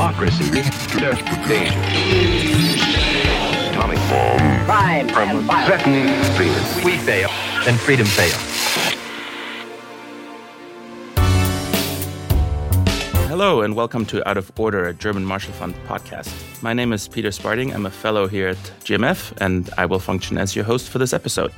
democracy, desperation, atomic bomb, crime, and violence. threatening freedom. we fail, then freedom fails. Hello, and welcome to Out of Order, a German Marshall Fund podcast. My name is Peter Sparding. I'm a fellow here at GMF, and I will function as your host for this episode.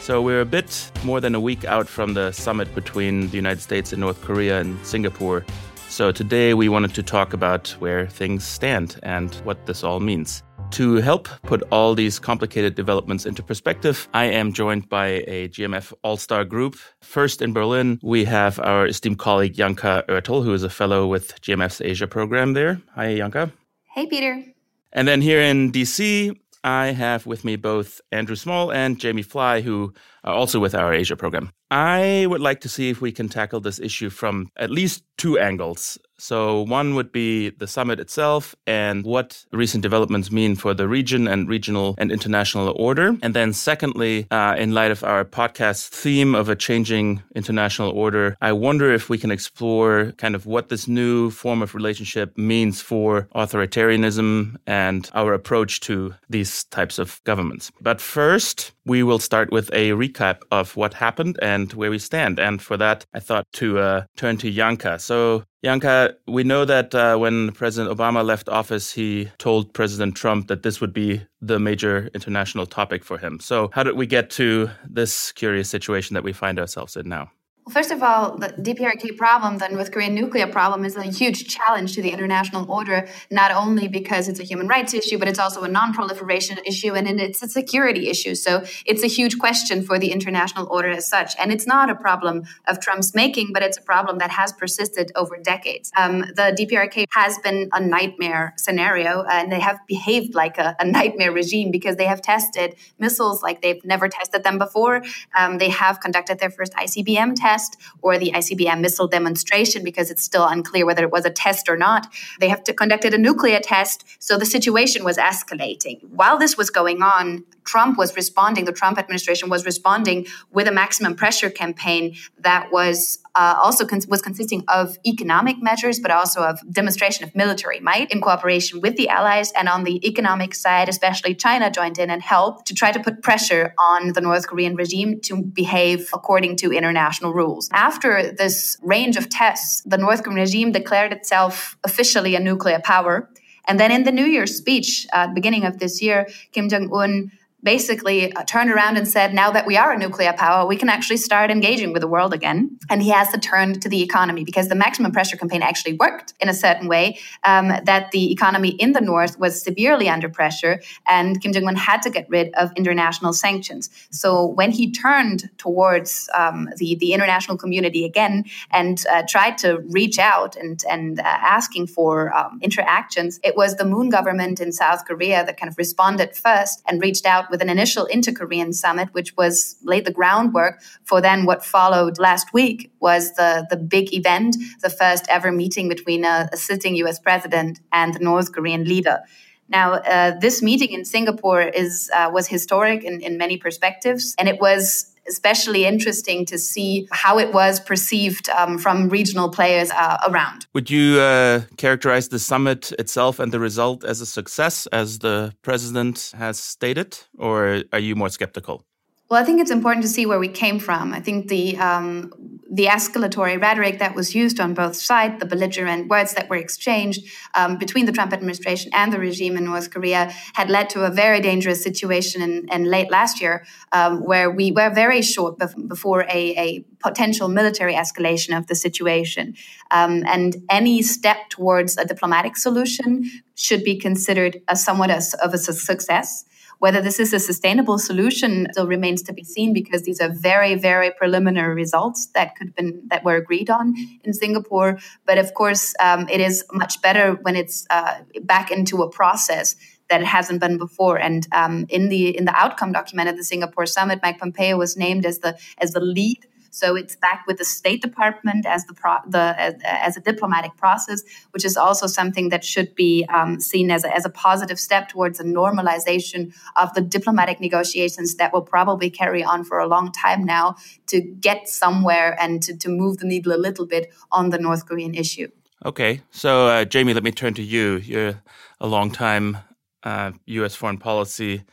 So, we're a bit more than a week out from the summit between the United States and North Korea and Singapore. So, today we wanted to talk about where things stand and what this all means. To help put all these complicated developments into perspective, I am joined by a GMF All Star group. First in Berlin, we have our esteemed colleague Janka Oertel, who is a fellow with GMF's Asia program there. Hi, Janka. Hey, Peter. And then here in DC, I have with me both Andrew Small and Jamie Fly, who are also with our Asia program. I would like to see if we can tackle this issue from at least two angles. So, one would be the summit itself and what recent developments mean for the region and regional and international order. And then, secondly, uh, in light of our podcast theme of a changing international order, I wonder if we can explore kind of what this new form of relationship means for authoritarianism and our approach to these types of governments. But first, we will start with a recap of what happened and where we stand. And for that, I thought to uh, turn to Janka. So, Janka, we know that uh, when President Obama left office, he told President Trump that this would be the major international topic for him. So, how did we get to this curious situation that we find ourselves in now? First of all, the DPRK problem, the North Korean nuclear problem, is a huge challenge to the international order, not only because it's a human rights issue, but it's also a non proliferation issue and it's a security issue. So it's a huge question for the international order as such. And it's not a problem of Trump's making, but it's a problem that has persisted over decades. Um, the DPRK has been a nightmare scenario, and they have behaved like a, a, nightmare regime because they have tested missiles like they've never tested them before. Um, they have conducted their first ICBM test test or the ICBM missile demonstration because it's still unclear whether it was a test or not. They have conducted a nuclear test, so the situation was escalating. While this was going on, Trump was responding, the Trump administration was responding with a maximum pressure campaign that was uh, also con- was consisting of economic measures, but also of demonstration of military might in cooperation with the allies. And on the economic side, especially China joined in and helped to try to put pressure on the North Korean regime to behave according to international rules. After this range of tests, the North Korean regime declared itself officially a nuclear power. And then in the New Year's speech at the beginning of this year, Kim Jong un basically uh, turned around and said, now that we are a nuclear power, we can actually start engaging with the world again. And he has to turn to the economy because the maximum pressure campaign actually worked in a certain way, um, that the economy in the North was severely under pressure, and Kim Jong un had to get rid of international sanctions. So when he turned towards um, the, the international community again and uh, tried to reach out and, and uh, asking for um, interactions, it was the Moon government in South Korea that kind of responded first and reached out with an initial inter-Korean summit, which was laid the groundwork for then what followed last week was the, the big event, the first ever meeting between a, a sitting US president and the North Korean leader. Now, uh, this meeting in Singapore is uh, was historic in, in many perspectives, and it was especially interesting to see how it was perceived um, from regional players uh, around. Would you uh, characterize the summit itself and the result as a success, as the president has stated, or are you more skeptical? Well, I think it's important to see where we came from. I think the um, the escalatory rhetoric that was used on both sides, the belligerent words that were exchanged um, between the Trump administration and the regime in North Korea, had led to a very dangerous situation in, in late last year, um, where we were very short bef- before a, a, potential military escalation of the situation. Um, and any step towards a diplomatic solution should be considered as somewhat as, of a success. Whether this is a sustainable solution still remains to be seen because these are very, very preliminary results that could been that were agreed on in Singapore. But of course, um, it is much better when it's uh, back into a process that it hasn't been before. And um, in the in the outcome document at the Singapore summit, Mike Pompeo was named as the as the lead so it's back with the State Department as the, pro- the as, as, a diplomatic process, which is also something that should be um, seen as a, as a positive step towards a normalization of the diplomatic negotiations that will probably carry on for a long time now to get somewhere and to, to move the needle a little bit on the North Korean issue. Okay, so uh, Jamie, let me turn to you. You're a long-time uh, U.S. foreign policy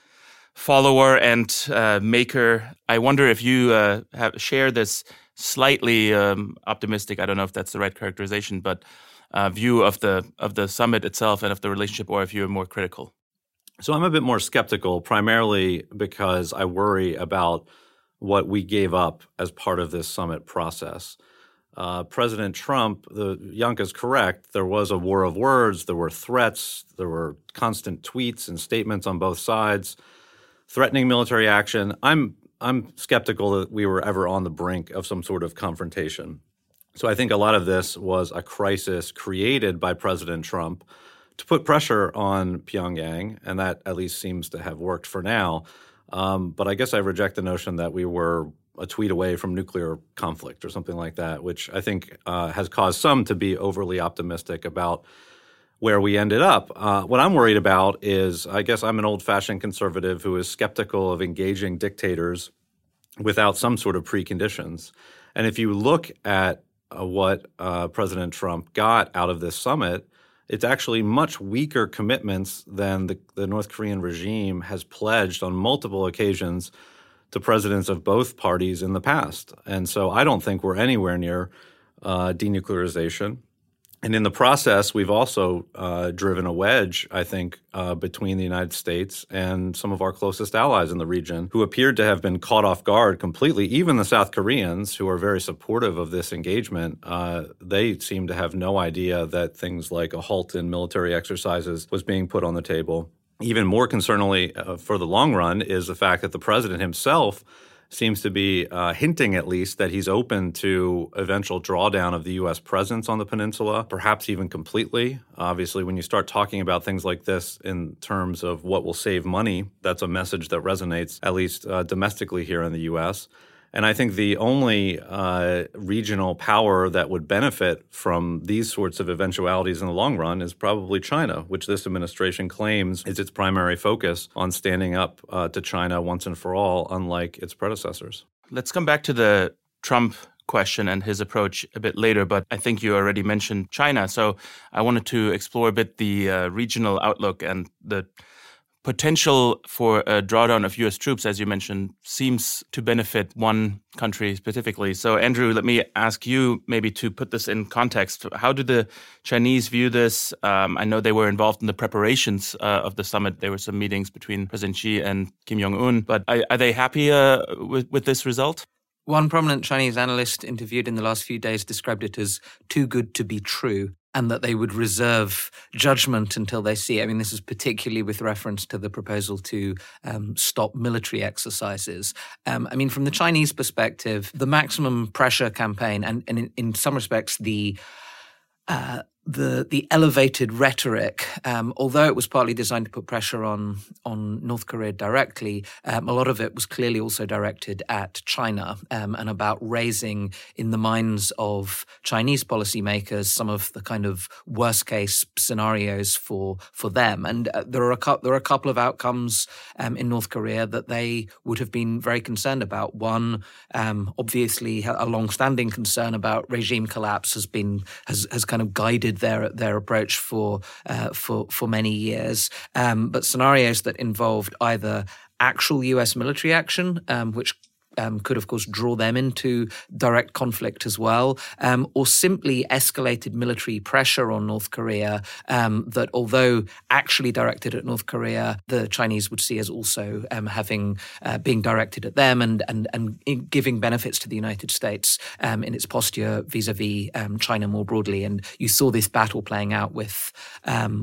follower and uh, maker. I wonder if you uh, have share this slightly um, optimistic. I don't know if that's the right characterization, but uh, view of the of the summit itself and of the relationship, or if you're more critical. So I'm a bit more skeptical, primarily because I worry about what we gave up as part of this summit process. Uh, President Trump, the Janka is correct. There was a war of words. There were threats. There were constant tweets and statements on both sides, threatening military action. I'm I'm skeptical that we were ever on the brink of some sort of confrontation. So I think a lot of this was a crisis created by President Trump to put pressure on Pyongyang, and that at least seems to have worked for now. Um, but I guess I reject the notion that we were a tweet away from nuclear conflict or something like that, which I think uh, has caused some to be overly optimistic about where we ended up. Uh, what I'm worried about is I guess I'm an old fashioned conservative who is skeptical of engaging dictators without some sort of preconditions. And if you look at uh, what uh, President Trump got out of this summit, it's actually much weaker commitments than the, the North Korean regime has pledged on multiple occasions to presidents of both parties in the past. And so I don't think we're anywhere near uh, denuclearization. And in the process, we've also uh, driven a wedge, I think, uh, between the United States and some of our closest allies in the region who appeared to have been caught off guard completely. Even the South Koreans, who are very supportive of this engagement, uh, they seem to have no idea that things like a halt in military exercises was being put on the table. Even more concerningly uh, for the long run is the fact that the president himself seems to be uh, hinting at least that he's open to eventual drawdown of the U.S. presence on the peninsula, perhaps even completely. Obviously, when you start talking about things like this in terms of what will save money, that's a message that resonates at least uh, domestically here in the U.S. And I think the only uh, regional power that would benefit from these sorts of eventualities in the long run is probably China, which this administration claims is its primary focus on standing up uh, to China once and for all, unlike its predecessors. Let's come back to the Trump question and his approach a bit later, but I think you already mentioned China. So I wanted to explore a bit the uh, regional outlook and the potential for a drawdown of US troops, as you mentioned, seems to benefit one country specifically. So, Andrew, let me ask you maybe to put this in context. How do the Chinese view this? Um, I know they were involved in the preparations uh, of the summit. There were some meetings between President Xi and Kim Jong un, but are, are they happy uh, with, with this result? One prominent Chinese analyst interviewed in the last few days described it as too good to be true and that they would reserve judgment until they see. I mean, this is particularly with reference to the proposal to um, stop military exercises. Um, I mean, from the Chinese perspective, the maximum pressure campaign, and, and in, in some respects, the uh, the the elevated rhetoric, um, although it was partly designed to put pressure on on North Korea directly, um, a lot of it was clearly also directed at China um, and about raising in the minds of Chinese policymakers some of the kind of worst case scenarios for for them. And uh, there are a there are a couple of outcomes um, in North Korea that they would have been very concerned about. One, um, obviously, a long standing concern about regime collapse has been has has kind of guided their their approach for uh, for for many years. Um, but scenarios that involved either actual U.S. military action, um, which um, could, of course, draw them into direct conflict as well, um, or simply escalated military pressure on North Korea um, that, although actually directed at North Korea, the Chinese would see as also um, having uh, being directed at them and and and giving benefits to the United States um, in its posture vis-a-vis um, China more broadly. And you saw this battle playing out with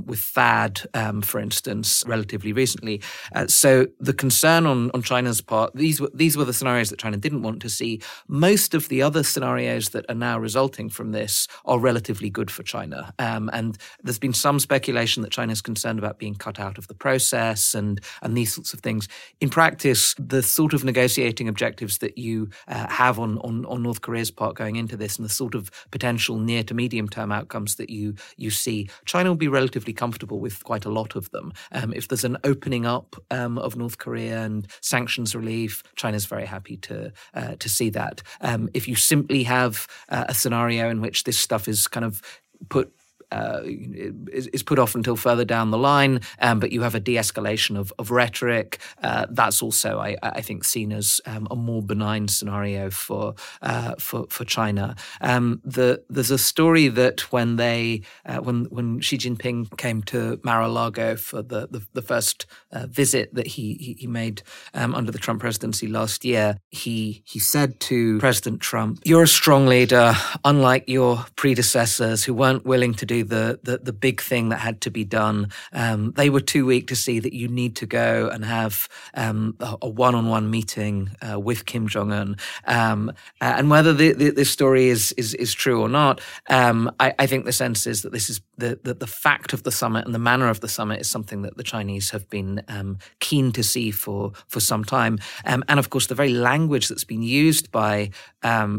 with THAAD, for instance, relatively recently. Uh, so the concern on on China's part, these were these were the scenarios scenarios that China didn't want to see. Most of the other scenarios that are now resulting from this are relatively good for China. Um, and there's been some speculation that China is concerned about being cut out of the process and, and these sorts of things. In practice, the sort of negotiating objectives that you uh, have on, on, on North Korea's part going into this and the sort of potential near to medium term outcomes that you, you see, China will be relatively comfortable with quite a lot of them. Um, if there's an opening up um, of North Korea and sanctions relief, China's very happy to uh, to see that. Um, if you simply have uh, a scenario in which this stuff is kind of put uh, is, is, put off until further down the line, um, but you have a de escalation of, of rhetoric. Uh, that's also, I, I, think, seen as um, a more benign scenario for uh, for, for China. Um, the, there's a story that when they uh, when when Xi Jinping came to Mar-a-Lago for the the, the first uh, visit that he he, made um, under the Trump presidency last year, he he said to President Trump, "You're a strong leader, unlike your predecessors who weren't willing to do the, the, the big thing that had to be done. Um, they were too weak to see that you need to go and have um, a one on one meeting uh, with Kim Jong Un. Um, and whether the, the, this story is, is, is true or not, um, I, I, think the sense is that this is the, the, the, fact of the summit and the manner of the summit is something that the Chinese have been um, keen to see for, for some time. Um, and of course, the very language that's been used by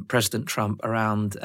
President Trump around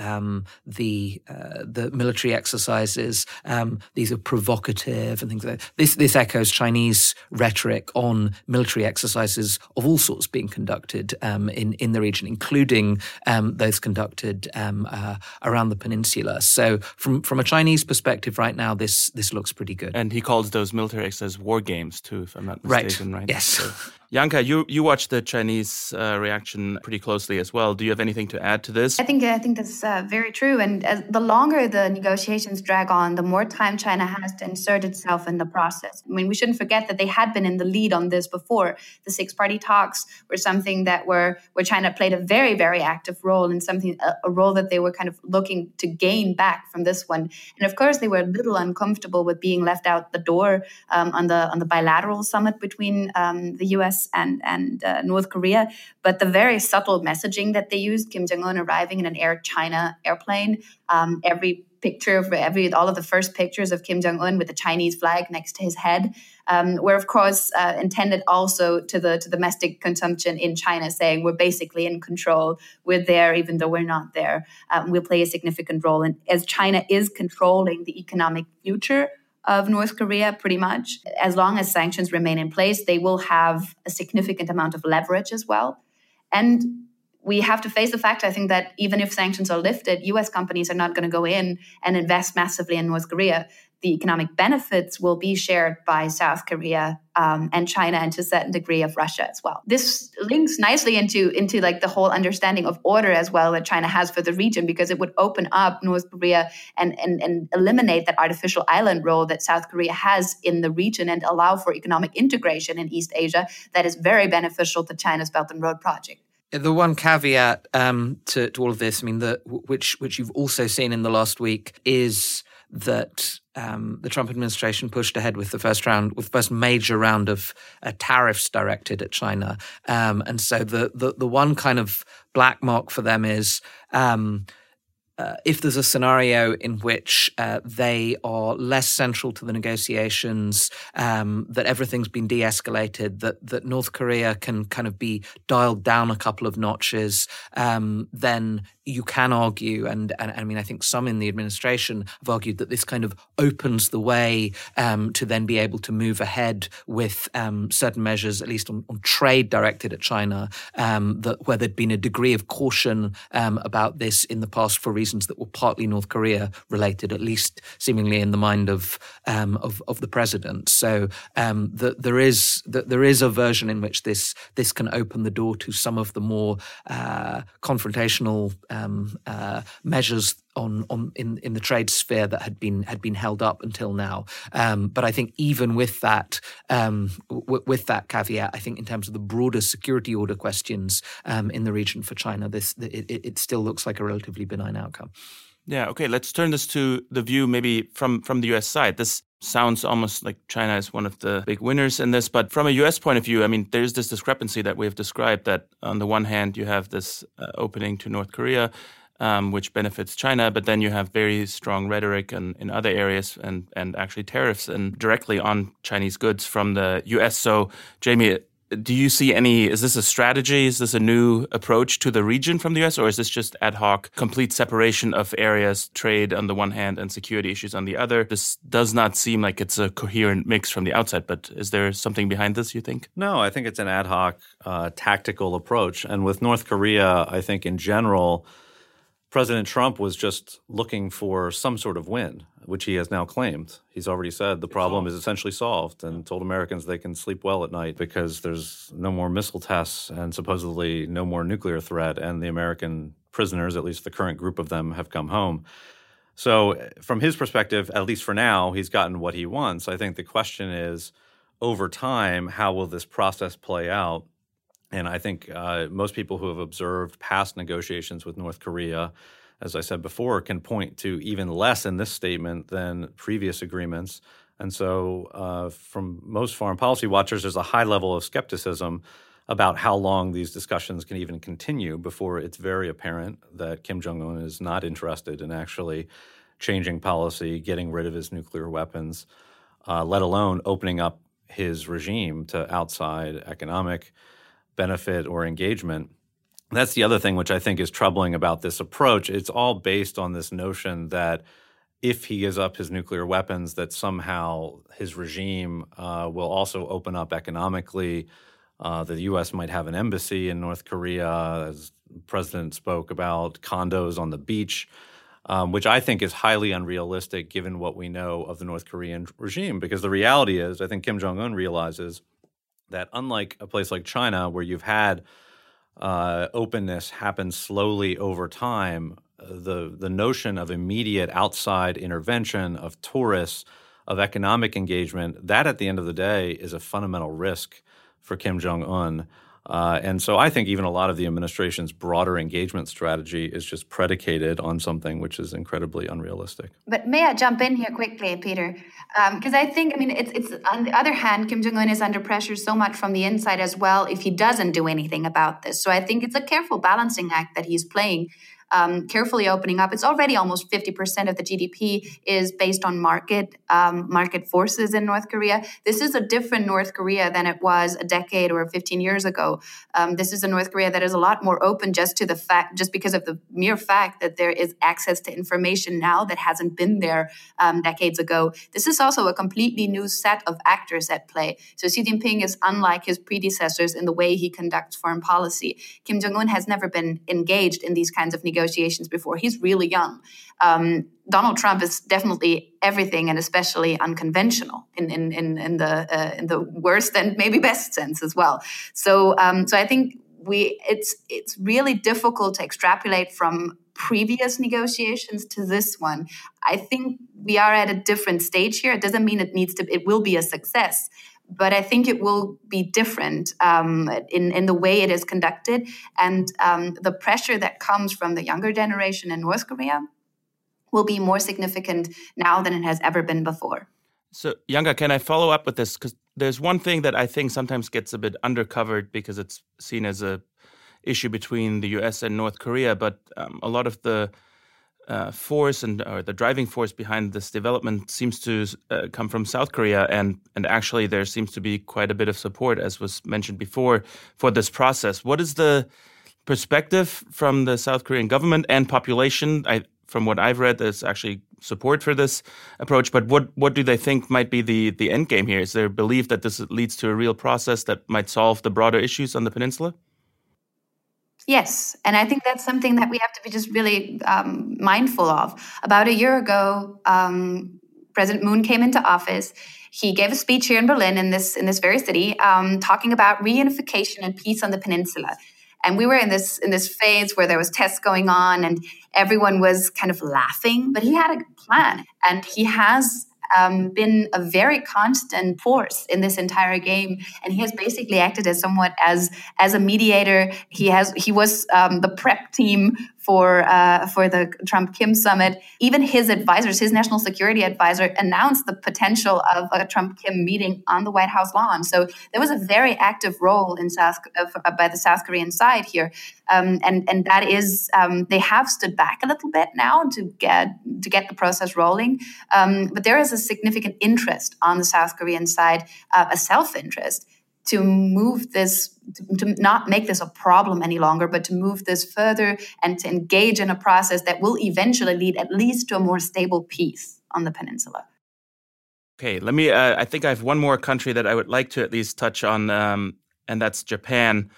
the, uh, the military exercise exercises. Um, these are provocative and things like that. This, this echoes Chinese rhetoric on military exercises of all sorts being conducted um, in, in the region, including um, those conducted um, uh, around the peninsula. So, from, from a Chinese perspective, right now, this, this looks pretty good. And he calls those military exercises war games, too, if I'm not mistaken, right? right? Yes. So, Janka, you you watched the Chinese uh, reaction pretty closely as well. Do you have anything to add to this? I think I think that's uh, very true. And as, the longer the negotiations drag on, the more time China has to insert itself in the process. I mean, we shouldn't forget that they had been in the lead on this before. The six party talks were something that were where China played a very very active role in something a, a role that they were kind of looking to gain back from this one. And of course, they were a little uncomfortable with being left out the door um, on the on the bilateral summit between um, the U.S and and uh, North Korea, but the very subtle messaging that they used, Kim Jong Un arriving in an Air China airplane, um, every picture of every all of the first pictures of Kim Jong Un with the Chinese flag next to his head, um, were of course uh, intended also to the to domestic consumption in China, saying we're basically in control, we're there even though we're not there, um, we'll play a significant role. And as China is controlling the economic future of North Korea, pretty much. As long as sanctions remain in place, they will have a significant amount of leverage as well. And we have to face the fact, I think, that even if sanctions are lifted, US companies are not going to go in and invest massively in North Korea the economic benefits will be shared by South Korea um, and China, and to a certain degree of Russia as well. This links nicely into into like the whole understanding of order as well that China has for the region, because it would open up North Korea and and, and eliminate that artificial island role that South Korea has in the region, and allow for economic integration in East Asia that is very beneficial to China's Belt and Road project. The one caveat um, to, to all of this, I mean, the, which which you've also seen in the last week, is that um, the Trump administration pushed ahead with the first round, with the first major round of uh, tariffs directed at China. Um, and so the, the, the one kind of black mark for them is um, uh, if there's a scenario in which uh, they are less central to the negotiations, um, that everything's been de-escalated, that that North Korea can kind of be dialed down a couple of notches, um, then you can argue, and, and, I mean, I think some in the administration have argued that this kind of opens the way um, to then be able to move ahead with um, certain measures, at least on, on trade directed at China, um, that where there'd been a degree of caution um, about this in the past for reasons that were partly North Korea related, at least seemingly in the mind of um, of, of, the president. So um, the, there is the, there is a version in which this this can open the door to some of the more uh, confrontational um, uh, measures on, on in, in the trade sphere that had been had been held up until now. Um, but I think even with that um, w- with that caveat, I think in terms of the broader security order questions um, in the region for China, this it, it still looks like a relatively benign outcome. Yeah. Okay. Let's turn this to the view maybe from from the U.S. side. This sounds almost like China is one of the big winners in this, but from a U.S. point of view, I mean, there's this discrepancy that we have described. That on the one hand, you have this uh, opening to North Korea. Um, which benefits China, but then you have very strong rhetoric in, in other areas and, and actually tariffs and directly on Chinese goods from the US. So, Jamie, do you see any is this a strategy? Is this a new approach to the region from the us or is this just ad hoc complete separation of areas trade on the one hand and security issues on the other? This does not seem like it's a coherent mix from the outside but is there something behind this you think? No i think it's an ad hoc uh, tactical approach. And with north korea i think in general President Trump was just looking for some sort of win, which he has now claimed. He's already said the problem is essentially solved and told Americans they can sleep well at night because there's no more missile tests and supposedly no more nuclear threat, and the American prisoners, at least the current group of them, have come home. So, from his perspective, at least for now, he's gotten what he wants. I think the question is over time, how will this process play out? And I think uh, most people who have observed past negotiations with North Korea, as I said before, can point to even less in this statement than previous agreements. And so, uh, from most foreign policy watchers, there's a high level of skepticism about how long these discussions can even continue before it's very apparent that Kim Jong un is not interested in actually changing policy, getting rid of his nuclear weapons, uh, let alone opening up his regime to outside economic benefit or engagement. That's the other thing which I think is troubling about this approach. It's all based on this notion that if he gives up his nuclear weapons, that somehow his regime uh, will also open up economically uh, the U.S. might have an embassy in North Korea, as the president spoke about condos on the beach, um, which I think is highly unrealistic given what we know of the North Korean regime. Because the reality is, I think Kim Jong un realizes that unlike a place like China, where you've had uh, openness happen slowly over time, the the notion of immediate outside intervention of tourists, of economic engagement, that at the end of the day is a fundamental risk for Kim Jong un. Uh, and so I think even a lot of the administration's broader engagement strategy is just predicated on something which is incredibly unrealistic. But may I jump in here quickly, Peter? Because um, I think, I mean, it's, it's on the other hand, Kim Jong un is under pressure so much from the inside as well if he doesn't do anything about this. So I think it's a careful balancing act that he's playing um, carefully opening up. It's already almost 50% of the GDP is based on market um, market forces in North Korea. This is a different North Korea than it was a decade or 15 years ago. Um, this is a North Korea that is a lot more open just to the fact, just because of the mere fact that there is access to information now that hasn't been there um, decades ago. This is also a completely new set of actors at play. So Xi Jinping is unlike his predecessors in the way he conducts foreign policy. Kim Jong Un has never been engaged in these kinds of negotiations negotiations before. He's really young. Um, Donald Trump is definitely everything, and especially unconventional in in in, in the uh, in the worst and maybe best sense as well. So um, so I think we it's it's really difficult to extrapolate from previous negotiations to this one. I think we are at a different stage here. It doesn't mean it needs to it will be a success, but I think it will be different um, in, in the way it is conducted. And um, the pressure that comes from the younger generation in North Korea will be more significant now than it has ever been before. So, Janka, can I follow up with this? Because there's one thing that I think sometimes gets a bit undercovered because it's seen as a issue between the U.S. and North Korea, but um, a lot of the uh, force and or the driving force behind this development seems to uh, come from South Korea, and and actually there seems to be quite a bit of support, as was mentioned before, for this process. What is the perspective from the South Korean government and population? I, from what I've read, there's actually support for this approach. But what what do they think might be the the end game here? Is there belief that this leads to a real process that might solve the broader issues on the peninsula? Yes, and I think that's something that we have to be just really um, mindful of. About a year ago, um, President Moon came into office. He gave a speech here in Berlin, in this in this very city, um, talking about reunification and peace on the peninsula. And we were in this in this phase where there was tests going on, and everyone was kind of laughing. But he had a plan, and he has um, been a very constant force in this entire game, and he has basically acted as somewhat as as a mediator. He has he was um, the prep team for uh, for the Trump Kim summit. Even his advisors, his national security advisor, announced the potential of a Trump Kim meeting on the White House lawn. So there was a very active role in South uh, by the South Korean side here, um, and and that is um, they have stood back a little bit now to get to get the process rolling. Um, but there is a significant interest on the South Korean side, uh, a self interest to move this to, not make this a problem any longer but to move this further and to engage in a process that will eventually lead at least to a more stable peace on the peninsula. Okay let me uh, i think i have one more country that i would like to at least touch on um, and that's japan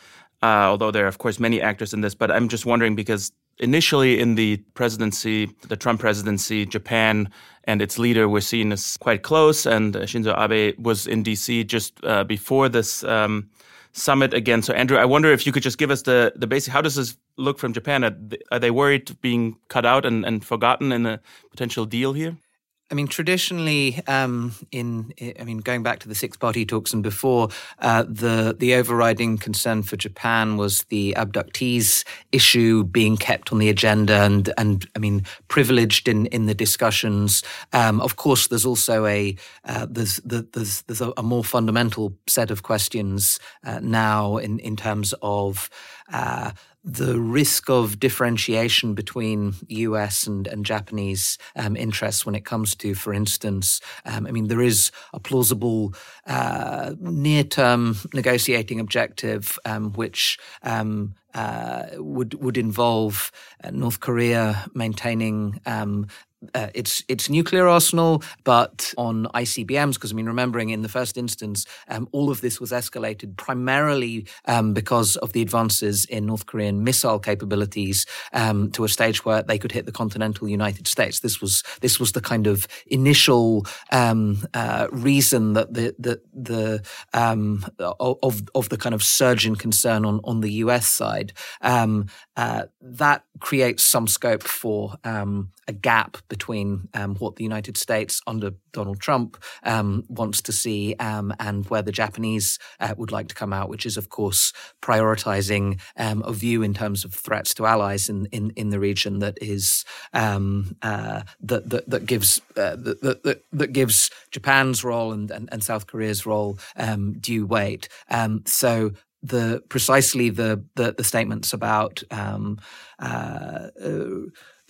uh, although there are of course many actors in this but i'm just wondering because initially in the presidency, the Trump presidency, Japan and its leader were seen as quite close, and Shinzo Abe was in D.C. just uh, before this. Um, summit again. So, Andrew, I wonder if you could just give us the, the basic. How does this look from Japan? Are, are they worried being cut out and, and forgotten in a potential deal here? I mean, traditionally, um, in I mean, going back to the six-party talks and before, uh, the the overriding concern for Japan was the abductees issue being kept on the agenda and and I mean, privileged in in the discussions. Um, of course, there's also a uh, there's there's there's a, a, more fundamental set of questions uh, now in in terms of uh, the risk of differentiation between US and, and Japanese um, interests when it comes to, for instance, um, I mean, there is a plausible uh, near term negotiating objective um, which um, uh, would would involve uh, North Korea maintaining um, uh, its its nuclear arsenal, but on ICBMs. Because I mean, remembering in the first instance, um, all of this was escalated primarily um, because of the advances in North Korean missile capabilities um, to a stage where they could hit the continental United States. This was this was the kind of initial um, uh, reason that the the the um, of of the kind of surge in concern on on the U.S. side. Um, uh, that creates some scope for a gap between um, what the United States under Donald Trump um, wants to see um, and where the Japanese uh, would like to come out, which is, of course, prioritizing um, a view in terms of threats to allies in, in, in the region that is um, uh, that, that, that gives uh, that, that, that, gives Japan's role and, and, and South Korea's role um, due weight. so the precisely the the, the statements about um, uh, uh,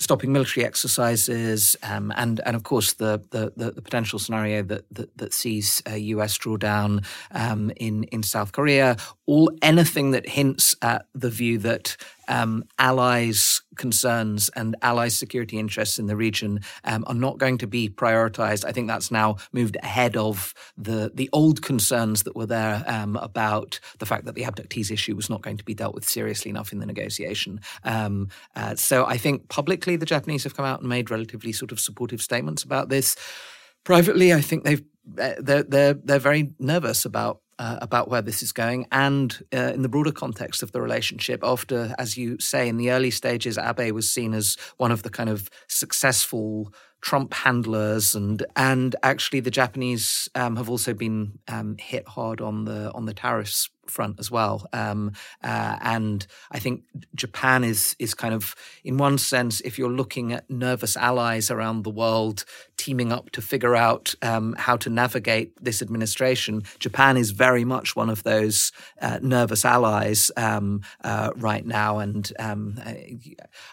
stopping military exercises, um, and and of course the the, the, the potential scenario that that, that sees a U.S. drawdown um, in in South Korea, all anything that hints at the view that um, allies' concerns and allies' security interests in the region um, are not going to be prioritized. I think that's now moved ahead of the the old concerns that were there um, about the fact that the abductees issue was not going to be dealt with seriously enough in the negotiation. Um, uh, so I think publicly the Japanese have come out and made relatively sort of supportive statements about this. Privately, I think they've uh, they're they're they're very nervous about uh, about where this is going and uh, in the broader context of the relationship. After, as you say, in the early stages, Abe was seen as one of the kind of successful Trump handlers, and and actually the Japanese um, have also been um, hit hard on the on the tariffs front as well. Um, uh, and I think Japan is is kind of, in one sense, if you're looking at nervous allies around the world teaming up to figure out um, how to navigate this administration, Japan is very much one of those uh, nervous allies um, uh, right now. And um,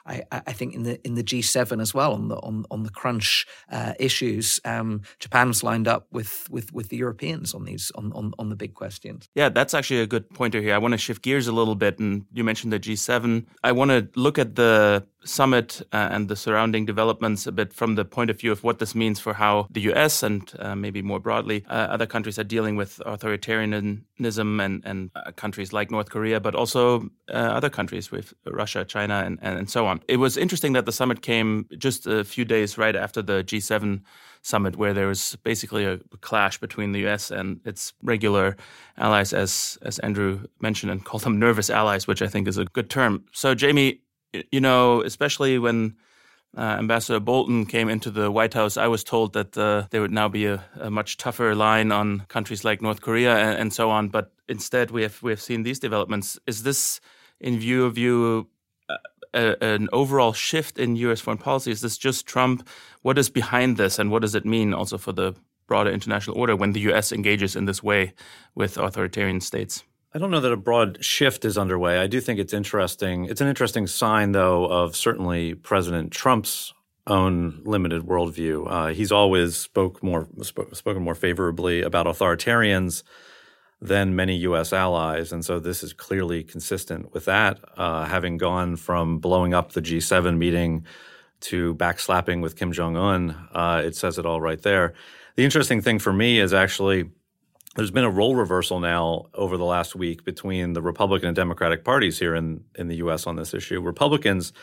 I, I, think in the in the G7 as well on the on, on the crunch uh, issues, um, Japan's lined up with with with the Europeans on these on on, on the big questions. Yeah, that's actually a good pointer here. I want to shift gears a little bit, and you mentioned the G7. I want to look at the summit uh, and the surrounding developments a bit from the point of view of what this means for how the US and uh, maybe more broadly uh, other countries are dealing with authoritarianism and, and uh, countries like North Korea, but also uh, other countries with Russia, China, and, and so on. It was interesting that the summit came just a few days right after the G7 summit, where there was basically a clash between the US and its regular allies, as, as Andrew mentioned, and called them nervous allies, which I think is a good term. So, Jamie, you know, especially when uh, Ambassador Bolton came into the White House, I was told that uh, there would now be a, a, much tougher line on countries like North Korea and, and, so on. But instead, we have we have seen these developments. Is this, in view of you, uh, a, an overall shift in U.S. foreign policy? Is this just Trump? What is behind this, and what does it mean also for the broader international order when the U.S. engages in this way with authoritarian states? I don't know that a broad shift is underway. I do think it's interesting. It's an interesting sign, though, of certainly President Trump's own limited worldview. Uh, he's always spoke more spoke, spoken more favorably about authoritarians than many U.S. allies, and so this is clearly consistent with that. Uh, having gone from blowing up the G7 meeting to backslapping with Kim Jong Un, uh, it says it all right there. The interesting thing for me is actually there's been a role reversal now over the last week between the Republican and Democratic parties here in, in the U.S. on this issue. Republicans,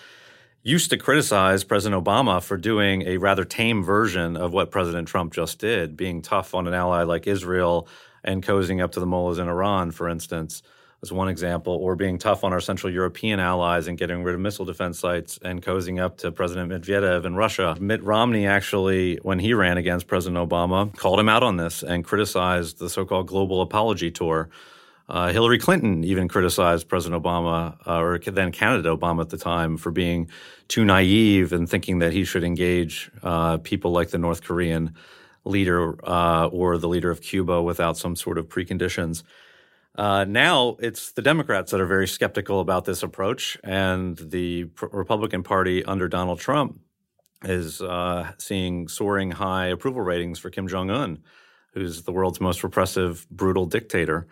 used to criticize President Obama for doing a rather tame version of what President Trump just did, being tough on an ally like Israel and cozying up to the mullahs in Iran, for instance, as one example, or being tough on our Central European allies and getting rid of missile defense sites and cozying up to President Medvedev in Russia. Mitt Romney actually, when he ran against President Obama, called him out on this and criticized the so called global apology tour. Uh, Hillary Clinton even criticized President Obama, uh, or then candidate Obama at the time, for being too naive and thinking that he should engage uh, people like the North Korean leader uh, or the leader of Cuba without some sort of preconditions. Uh, now it's the Democrats that are very skeptical about this approach, and the Republican Party under Donald Trump is uh, seeing soaring high approval ratings for Kim Jong Un, who's the world's most repressive, brutal dictator.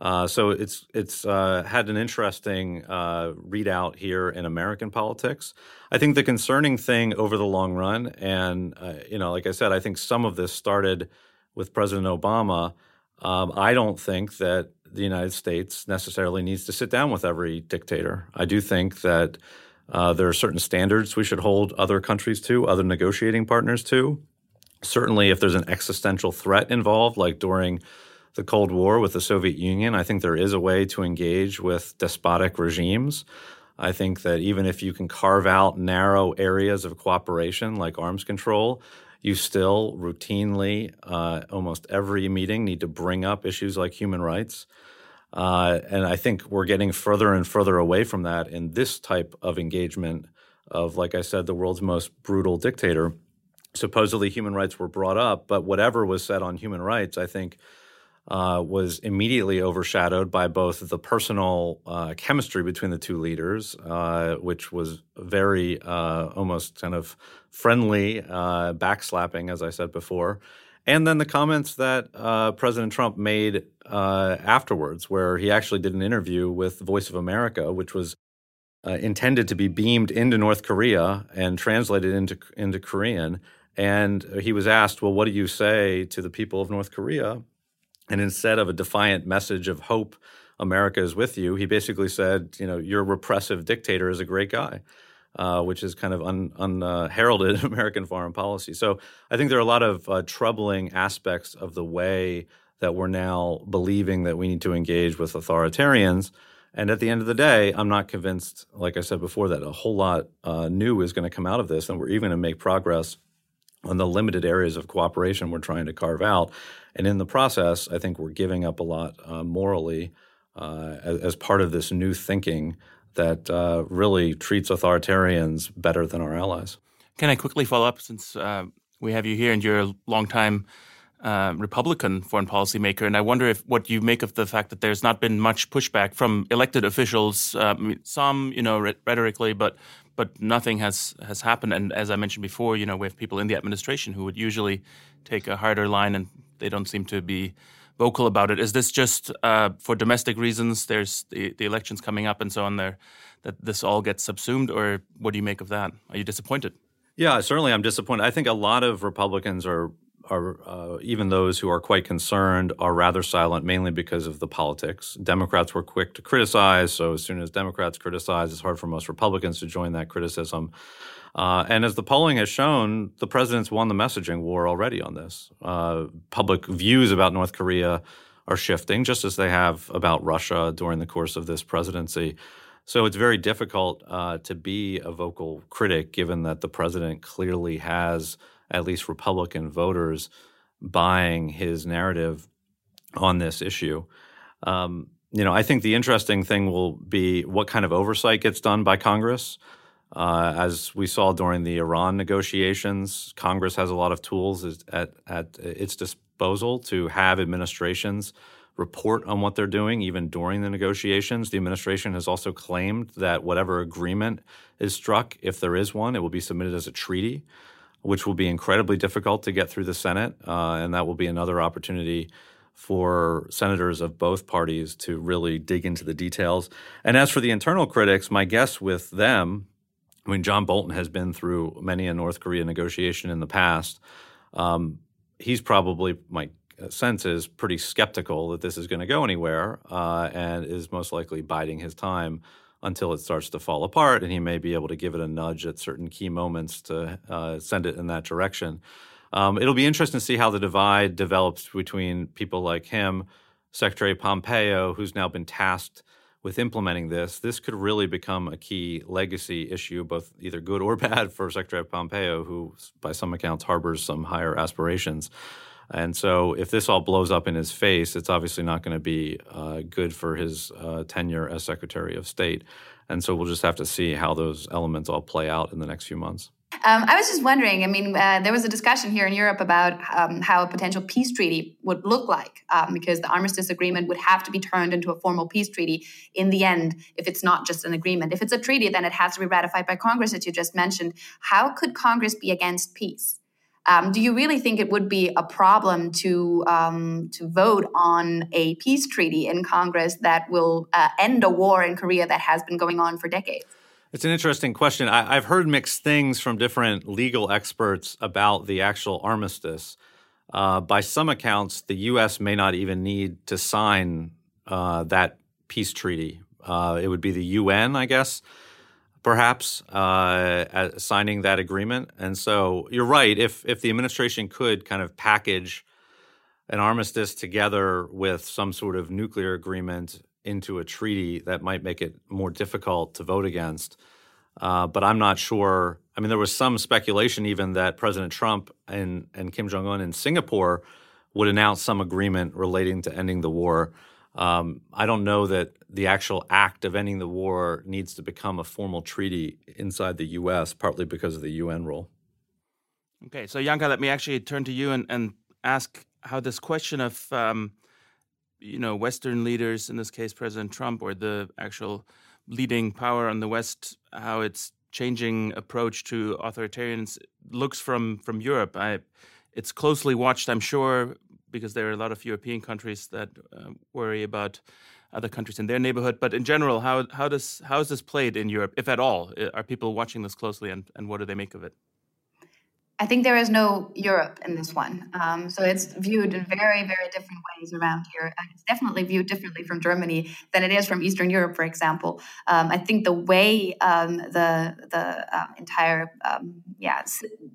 Uh, so it's it's uh, had an interesting uh, readout here in American politics. I think the concerning thing over the long run, and uh, you know, like I said, I think some of this started with President Obama. Um, I don't think that the United States necessarily needs to sit down with every dictator. I do think that uh, there are certain standards we should hold other countries to, other negotiating partners to. Certainly, if there's an existential threat involved, like during the Cold War with the Soviet Union, I think there is a way to engage with despotic regimes. I think that even if you can carve out narrow areas of cooperation like arms control, you still routinely, uh, almost every meeting, need to bring up issues like human rights. Uh, and I think we're getting further and further away from that in this type of engagement of, like I said, the world's most brutal dictator. Supposedly human rights were brought up, but whatever was said on human rights, I think uh, was immediately overshadowed by both the personal uh, chemistry between the two leaders, uh, which was very uh, almost kind of friendly, uh, backslapping, as I said before, and then the comments that uh, President Trump made afterwards, where he actually did an interview with Voice of America, which was intended to be beamed into North Korea and translated into into Korean. And he was asked, "Well, what do you say to the people of North Korea?" And instead of a defiant message of hope, America is with you, he basically said, you know, your repressive dictator is a great guy, uh, which is kind of unheralded un, uh, American foreign policy. So I think there are a lot of uh, troubling aspects of the way that we're now believing that we need to engage with authoritarians. And at the end of the day, I'm not convinced, like I said before, that a whole lot uh, new is going to come out of this, and we're even going to make progress on the limited areas of cooperation we're trying to carve out. And in the process, I think we're giving up a lot uh, morally uh, as, as, part of this new thinking that uh, really treats authoritarians better than our allies. Can I quickly follow up since uh, we have you here and you're a longtime uh, Republican foreign policy maker, and I wonder if what you make of the fact that there's not been much pushback from elected officials, um, some you know rhetorically, but but nothing has has happened. And as I mentioned before, you know we have people in the administration who would usually take a harder line, and they don't seem to be vocal about it. Is this just uh, for domestic reasons? There's the, the elections coming up and so on. There, that this all gets subsumed, or what do you make of that? Are you disappointed? Yeah, certainly I'm disappointed. I think a lot of Republicans are are uh, even those who are quite concerned are rather silent, mainly because of the politics. Democrats were quick to criticize, so as soon as Democrats criticize, it's hard for most Republicans to join that criticism. Uh, and as the polling has shown, the president's won the messaging war already on this. Uh, public views about North Korea are shifting, just as they have about Russia during the course of this presidency. So it's very difficult uh, to be a vocal critic, given that the president clearly has at least Republican voters buying his narrative on this issue. Um, you know, I think the interesting thing will be what kind of oversight gets done by Congress. Uh, as we saw during the Iran negotiations, Congress has a lot of tools at, at its disposal to have administrations report on what they're doing, even during the negotiations. The administration has also claimed that whatever agreement is struck, if there is one, it will be submitted as a treaty which will be incredibly difficult to get through the Senate. Uh, and that will be another opportunity for senators of both parties to really dig into the details. And as for the internal critics, my guess with them, I mean, John Bolton has been through many a North Korea negotiation in the past. Um, he's probably, my sense is, pretty skeptical that this is going to go anywhere uh, and is most likely biding his time until it starts to fall apart, and he may be able to give it a nudge at certain key moments to uh, send it in that direction. Um, it'll be interesting to see how the divide develops between people like him, Secretary Pompeo, who's now been tasked with implementing this. This could really become a key legacy issue, both either good or bad for Secretary Pompeo, who, by some accounts, harbors some higher aspirations. And so, if this all blows up in his face, it's obviously not going to be uh, good for his uh, tenure as Secretary of State. And so, we'll just have to see how those elements all play out in the next few months. Um, I was just wondering. I mean, uh, there was a discussion here in Europe about um, how a potential peace treaty would look like, um, because the armistice agreement would have to be turned into a formal peace treaty in the end. If it's not just an agreement, if it's a treaty, then it has to be ratified by Congress, as you just mentioned. How could Congress be against peace? Um, do you really think it would be a problem to um, to vote on a peace treaty in Congress that will uh, end a war in Korea that has been going on for decades? It's an interesting question. I, have heard mixed things from different legal experts about the actual armistice. Uh, by some accounts, the U.S. may not even need to sign uh, that peace treaty. Uh, it would be the UN, I guess, perhaps uh, signing that agreement. And so you're right. If if the administration could kind of package an armistice together with some sort of nuclear agreement into a treaty that might make it more difficult to vote against. Uh, but I'm not sure. I mean, there was some speculation even that President Trump and, and Kim Jong un in Singapore would announce some agreement relating to ending the war. Um, I don't know that the actual act of ending the war needs to become a formal treaty inside the U.S., partly because of the UN role. Okay, so Janka, let me actually turn to you and, and ask how this question of um, you know Western leaders, in this case President Trump, or the actual leading power on the West, how its changing approach to authoritarians looks from from Europe. I, it's closely watched, I'm sure, because there are a lot of European countries that uh, worry about other countries in their neighborhood. But in general, how how does how is this played in Europe, if at all? Are people watching this closely, and, and what do they make of it? I think there is no Europe in this one. Um, so it's viewed in very, very different ways around here. It's definitely viewed differently from Germany than it is from Eastern Europe, for example. Um, I think the way um, the the uh, entire um, yeah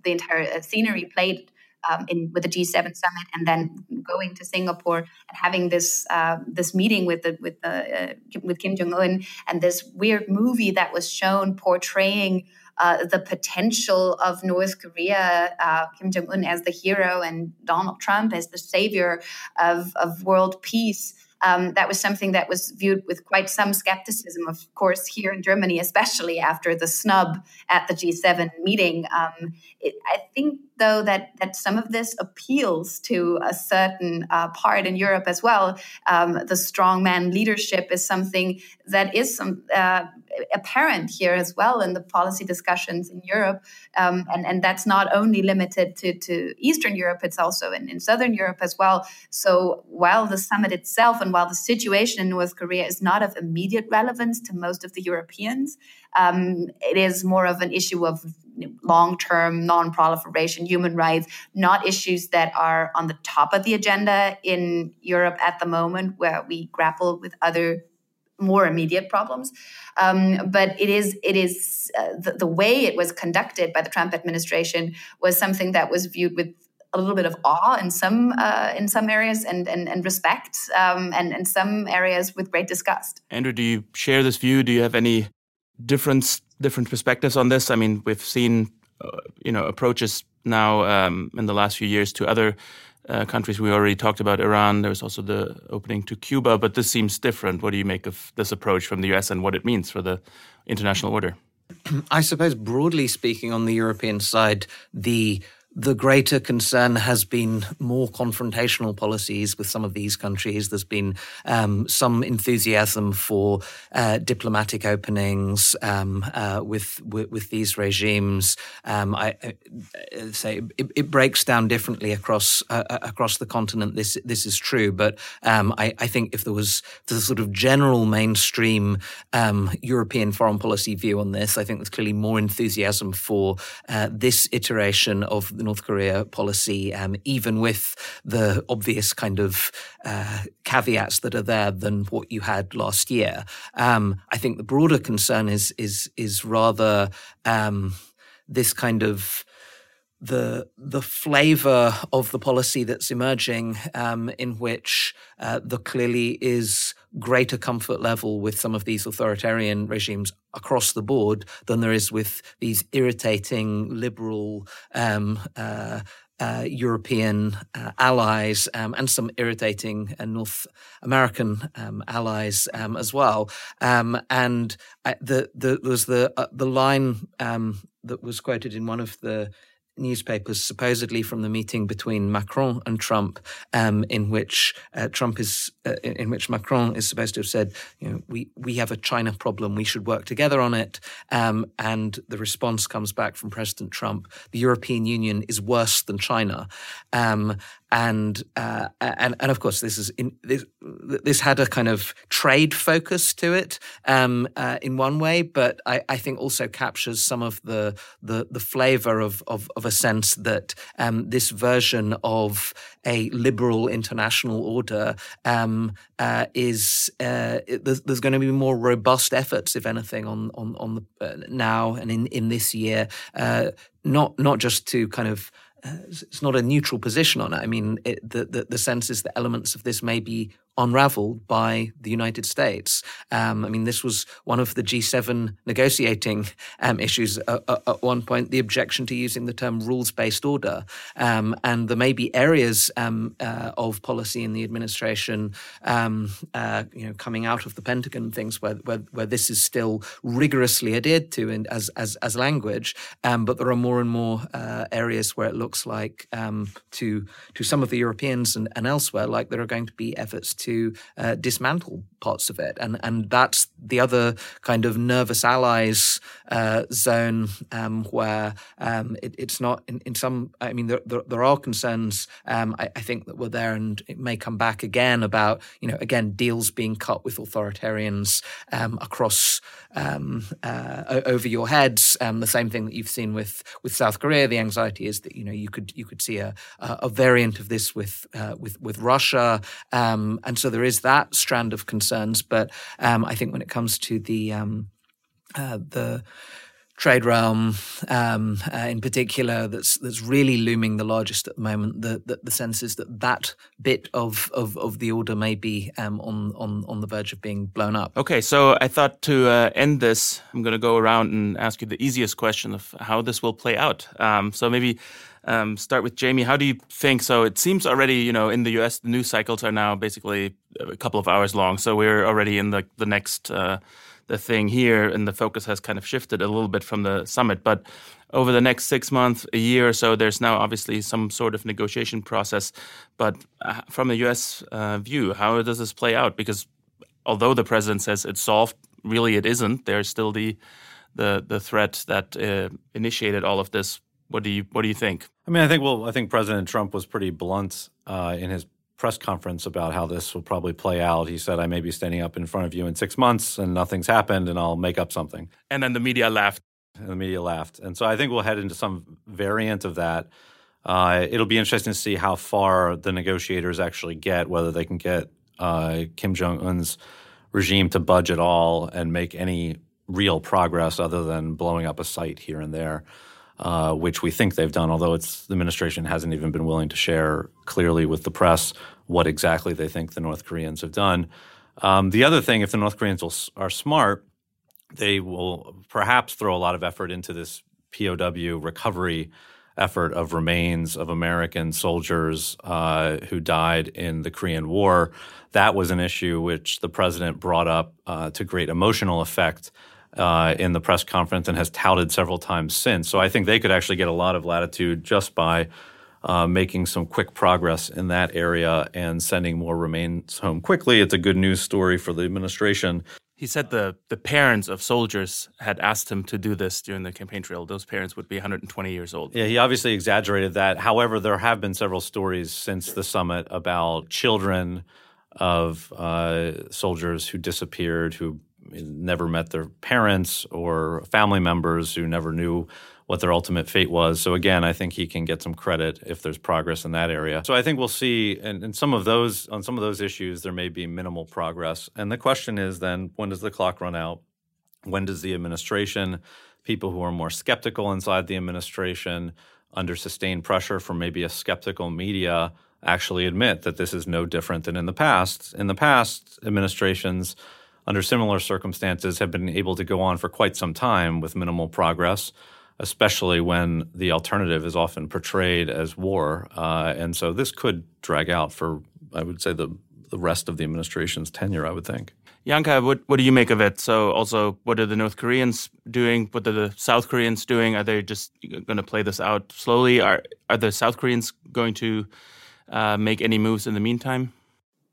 the entire uh, scenery played um, in with the G7 summit, and then going to Singapore and having this uh, this meeting with the with the uh, with Kim Jong Un, and this weird movie that was shown portraying uh, the potential of North Korea, uh, Kim Jong un as the hero and Donald Trump as the savior of, of world peace. Um, that was something that was viewed with quite some skepticism, of course, here in Germany, especially after the snub at the G7 meeting. Um, it, I think, though, that, that some of this appeals to a certain uh, part in Europe as well. Um, the strongman leadership is something that is some, uh, apparent here as well in the policy discussions in Europe. Um, and, and that's not only limited to, to Eastern Europe, it's also in, in Southern Europe as well. So while the summit itself and while the situation in North Korea is not of immediate relevance to most of the Europeans, um, it is more of an issue of long term non proliferation, human rights, not issues that are on the top of the agenda in Europe at the moment, where we grapple with other more immediate problems. Um, but it is it is uh, the, the, way it was conducted by the Trump administration was something that was viewed with a little bit of awe in some uh, in some areas and and, and respect um, and in some areas with great disgust. Andrew, do you share this view? Do you have any different different perspectives on this? I mean, we've seen uh, you know approaches now um, in the last few years to other uh, countries. We already talked about Iran. There was also the opening to Cuba, but this seems different. What do you make of this approach from the US and what it means for the international order? I suppose, broadly speaking, on the European side, the the greater concern has been more confrontational policies with some of these countries. There's been um, some enthusiasm for uh, diplomatic openings um, uh, with, with, with these regimes. Um, I, I, uh, say it, it, breaks down differently across uh, uh, across the continent. This this is true, but um, I, I, think if there was the sort of general mainstream um, European foreign policy view on this, I think there's clearly more enthusiasm for uh, this iteration of the North Korea policy, um, even with the obvious kind of uh, caveats that are there than what you had last year. Um, I think the broader concern is is is rather um, this kind of the the flavor of the policy that's emerging, um, in which uh, clearly is greater comfort level with some of these authoritarian regimes across the board than there is with these irritating liberal. Um, uh, uh, European uh, allies um, and some irritating uh, North American um, allies um, as well. Um, and the, the, there was the uh, the line um, that was quoted in one of the newspapers, supposedly from the meeting between Macron and Trump, um, in which uh, Trump is, uh, in, in, which Macron is supposed to have said, you know, we we have a China problem, we should work together on it. Um, and the response comes back from President Trump: the European Union is worse than China. Um, and uh, and and of course this is in, this this had a kind of trade focus to it um, uh, in one way, but I, I, think also captures some of the the, the flavor of, of, of a sense that um, this version of a liberal international order um, uh, is uh, there's, there's, going to be more robust efforts, if anything, on on on the, uh, now and in in this year, uh, not not just to kind of uh, it's not a neutral position on it. I mean, it, the, the, the sense is that elements of this may be unraveled by the United States. Um, I mean, this was one of the G7 negotiating um, issues at, one point, the objection to using the term rules based order. Um, and there may be areas um, uh, of policy in the administration, um, uh, you know, coming out of the Pentagon things where, where, where this is still rigorously adhered to in, as, as, as language. Um, but there are more and more uh, areas where it looks like to, to some of the Europeans and, and elsewhere, like there are going to be efforts to to uh, dismantle parts of it. And, and that's the other kind of nervous allies uh, zone um, where um, it, it's not in, in, some, I mean, there, there, there are concerns, um, I, I, think, that were there and it may come back again about, you know, again, deals being cut with authoritarians um, across um, uh, over your heads. Um, the same thing that you've seen with, with South Korea. The anxiety is that, you know, you could, you could see a, a variant of this with, uh, with, with Russia. So there is that strand of concerns. But um, I think when it comes to the um, uh, the trade realm um, uh, in particular that's that's really looming the largest at the moment. The the, the sense is that that bit of of, of the order may be um, on on on the verge of being blown up. Okay, so I thought to uh, end this, I'm going to go around and ask you the easiest question of how this will play out. Um, so maybe um, start with Jamie. How do you think? So it seems already, you know, in the U.S., the news cycles are now basically a couple of hours long. So we're already in the the next uh, the thing here, and the focus has kind of shifted a little bit from the summit. But over the next six months, a year or so, there's now obviously some sort of negotiation process. But uh, from a U.S. Uh, view, how does this play out? Because although the president says it's solved, really it isn't. There's still the the the threat that uh, initiated all of this what do you What do you think? I mean, I think well, I think President Trump was pretty blunt uh, in his press conference about how this will probably play out. He said, "I may be standing up in front of you in six months, and nothing's happened, and I'll make up something." And then the media laughed. And the media laughed, and so I think we'll head into some variant of that. Uh, it'll be interesting to see how far the negotiators actually get, whether they can get uh, Kim Jong Un's regime to budge at all and make any real progress other than blowing up a site here and there uh, which we think they've done, although it's the administration hasn't even been willing to share clearly with the press what exactly they think the North Koreans have done. Um, the other thing, if the North Koreans will, are smart, they will perhaps throw a lot of effort into this POW recovery effort of remains of American soldiers uh, who died in the Korean War. That was an issue which the president brought up uh, to great emotional effect uh, in the press conference and has touted several times since. So I think they could actually get a lot of latitude just by uh, making some quick progress in that area and sending more remains home quickly. It's a good news story for the administration. He said the, the parents of soldiers had asked him to do this during the campaign trail. Those parents would be 120 years old. Yeah, he obviously exaggerated that. However, there have been several stories since the summit about children of uh, soldiers who disappeared, who never met their parents or family members who never knew what their ultimate fate was. So again, I think he can get some credit if there's progress in that area. So I think we'll see, and, and some of those on some of those issues, there may be minimal progress. And the question is then, when does the clock run out? When does the administration, people who are more skeptical inside the administration, under sustained pressure from maybe a skeptical media, actually admit that this is no different than in the past? In the past, administrations under similar circumstances have been able to go on for quite some time with minimal progress especially when the alternative is often portrayed as war. Uh, and so this could drag out for, I would say, the, the rest of the administration's tenure, I would think. Janka, what, what do you make of it? So, also, what are the North Koreans doing? What are the South Koreans doing? Are they just going to play this out slowly? Are, are the South Koreans going to uh, make any moves in the meantime?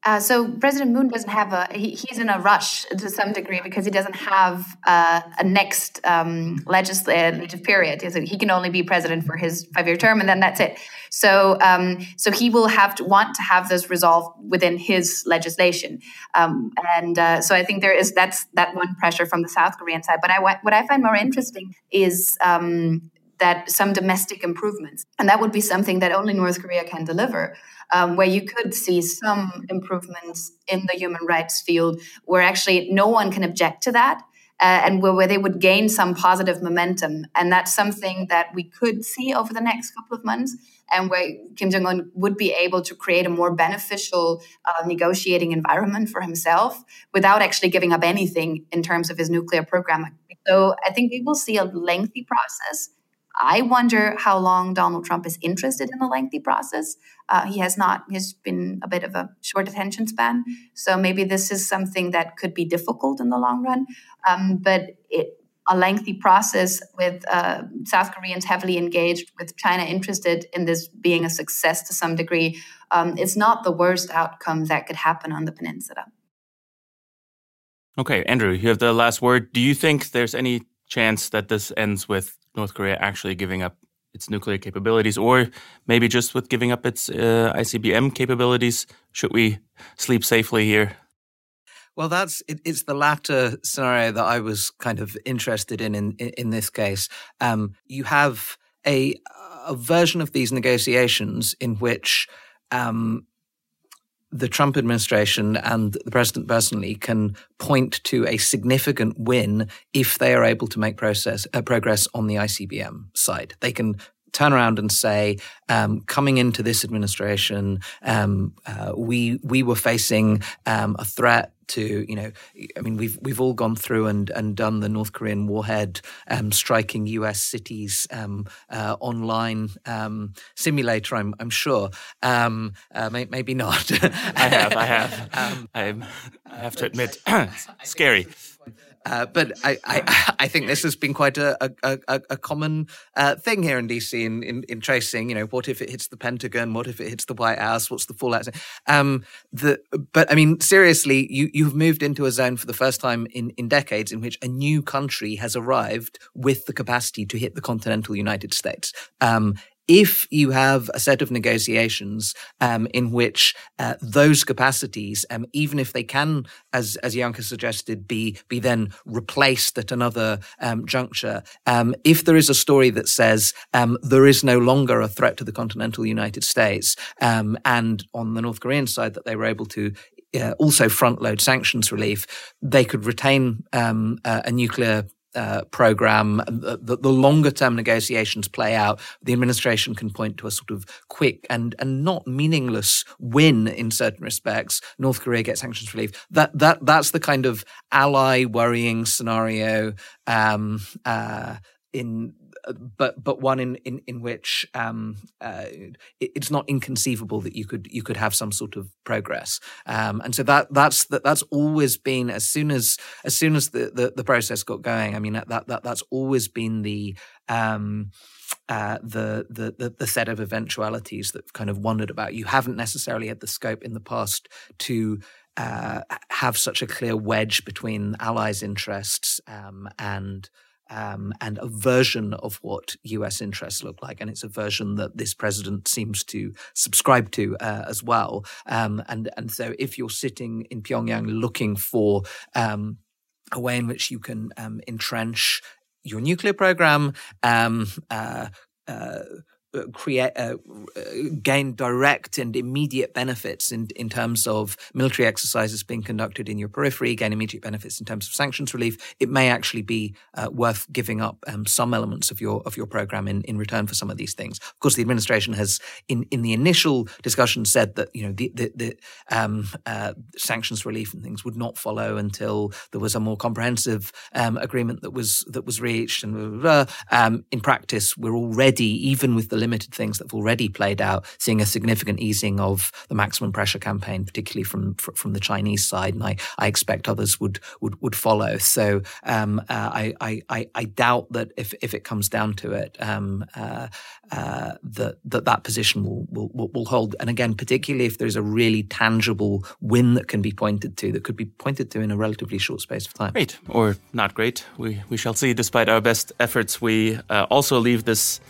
Uh, so President Moon doesn't have a he, he's in a rush to some degree because he doesn't have uh, a next um, legislative period. He can only be president for his five year term, and then that's it. So um, so he will have to want to have this resolved within his legislation, um, and uh, so I think there is that's that one pressure from the South Korean side. But I what I find more interesting is um, that some domestic improvements, and that would be something that only North Korea can deliver um, where you could see some improvements in the human rights field where actually no one can object to that. Uh, and where, where they would gain some positive momentum. And that's something that we could see over the next couple of months, and where Kim Jong un would be able to create a more beneficial uh, negotiating environment for himself without actually giving up anything in terms of his nuclear program. So I think we will see a lengthy process. I wonder how long Donald Trump is interested in a lengthy process. Uh, he has not, he's been a bit of a short attention span. So maybe this is something that could be difficult in the long run. Um, but it, a lengthy process with uh, South Koreans heavily engaged, with China interested in this being a success to some degree, um, it's not the worst outcome that could happen on the peninsula. Okay, Andrew, you have the last word. Do you think there's any chance that this ends with North Korea actually giving up its nuclear capabilities, or maybe just with giving up its uh, ICBM capabilities? Should we sleep safely here? Well, that's it, it's the latter scenario that I was kind of interested in in, in this case. Um, you have a a version of these negotiations in which um, the Trump administration and the president personally can point to a significant win if they are able to make process, uh, progress on the ICBM side. They can turn around and say, um, coming into this administration, um, uh, we we were facing um, a threat to you know I mean we've we've all gone through and and done the North Korean warhead um, striking U.S. cities um, uh, online um, simulator. I'm I'm sure. Um, uh, may, maybe not. I have. I have. Um, I have to admit, scary. Uh, but I, I, I, think this has been quite a, a, a, a common uh, thing here in DC in, in, in, tracing. You know, what if it hits the Pentagon? What if it hits the White House? What's the fallout? Um, the, but I mean, seriously, you, you've moved into a zone for the first time in, in decades in which a new country has arrived with the capacity to hit the continental United States. Um, if you have a set of negotiations um, in which uh, those capacities, um, even if they can, as as Janka suggested, be be then replaced at another um, juncture, um, if there is a story that says um, there is no longer a threat to the continental United States, um, and on the North Korean side that they were able to uh, also front load sanctions relief, they could retain um, a, a, nuclear uh, program, the, the, longer term negotiations play out, the administration can point to a sort of quick and, and not meaningless win in certain respects. North Korea gets sanctions relief. That, that, that's the kind of ally worrying scenario, um, uh, in but but one in in in which um, uh, it, it's not inconceivable that you could you could have some sort of progress. Um, and so that that's that, that's always been as soon as as soon as the, the, the process got going. I mean that that that's always been the um, uh, the, the the set of eventualities that kind of wondered about. You haven't necessarily had the scope in the past to uh, have such a clear wedge between allies' interests um, and um, and a version of what US interests look like. And it's a version that this president seems to subscribe to uh, as well. Um, and, and so if you're sitting in Pyongyang looking for um, a way in which you can um, entrench your nuclear program, um, uh, uh, create uh, gain direct and immediate benefits in in terms of military exercises being conducted in your periphery, gain immediate benefits in terms of sanctions relief, it may actually be uh, worth giving up um, some elements of your of your program in, in return for some of these things. Of course, the administration has in in the initial discussion said that you know the the, the um, uh, sanctions relief and things would not follow until there was a more comprehensive um, agreement that was that was reached. And blah, blah, blah. Um, in practice, we're already even with the limited things that have already played out, seeing a significant easing of the maximum pressure campaign, particularly from from the Chinese side, and I, I expect others would would, would follow. So um, uh, I, I I doubt that if if it comes down to it, um, uh, uh, that that that position will, will will hold. And again, particularly if there's a really tangible win that can be pointed to, that could be pointed to in a relatively short space of time. Great or not great, we we shall see. Despite our best efforts, we uh, also leave this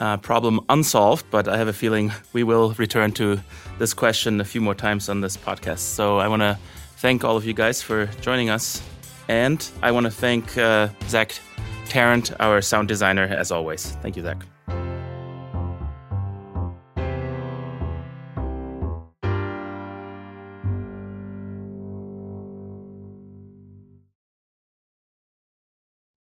uh, problem unsolved, but I have a feeling we will return to this question a few more times on this podcast. So I want to thank all of you guys for joining us. And I want to thank uh, Zach Tarrant, our sound designer, as always. Thank you, Zach.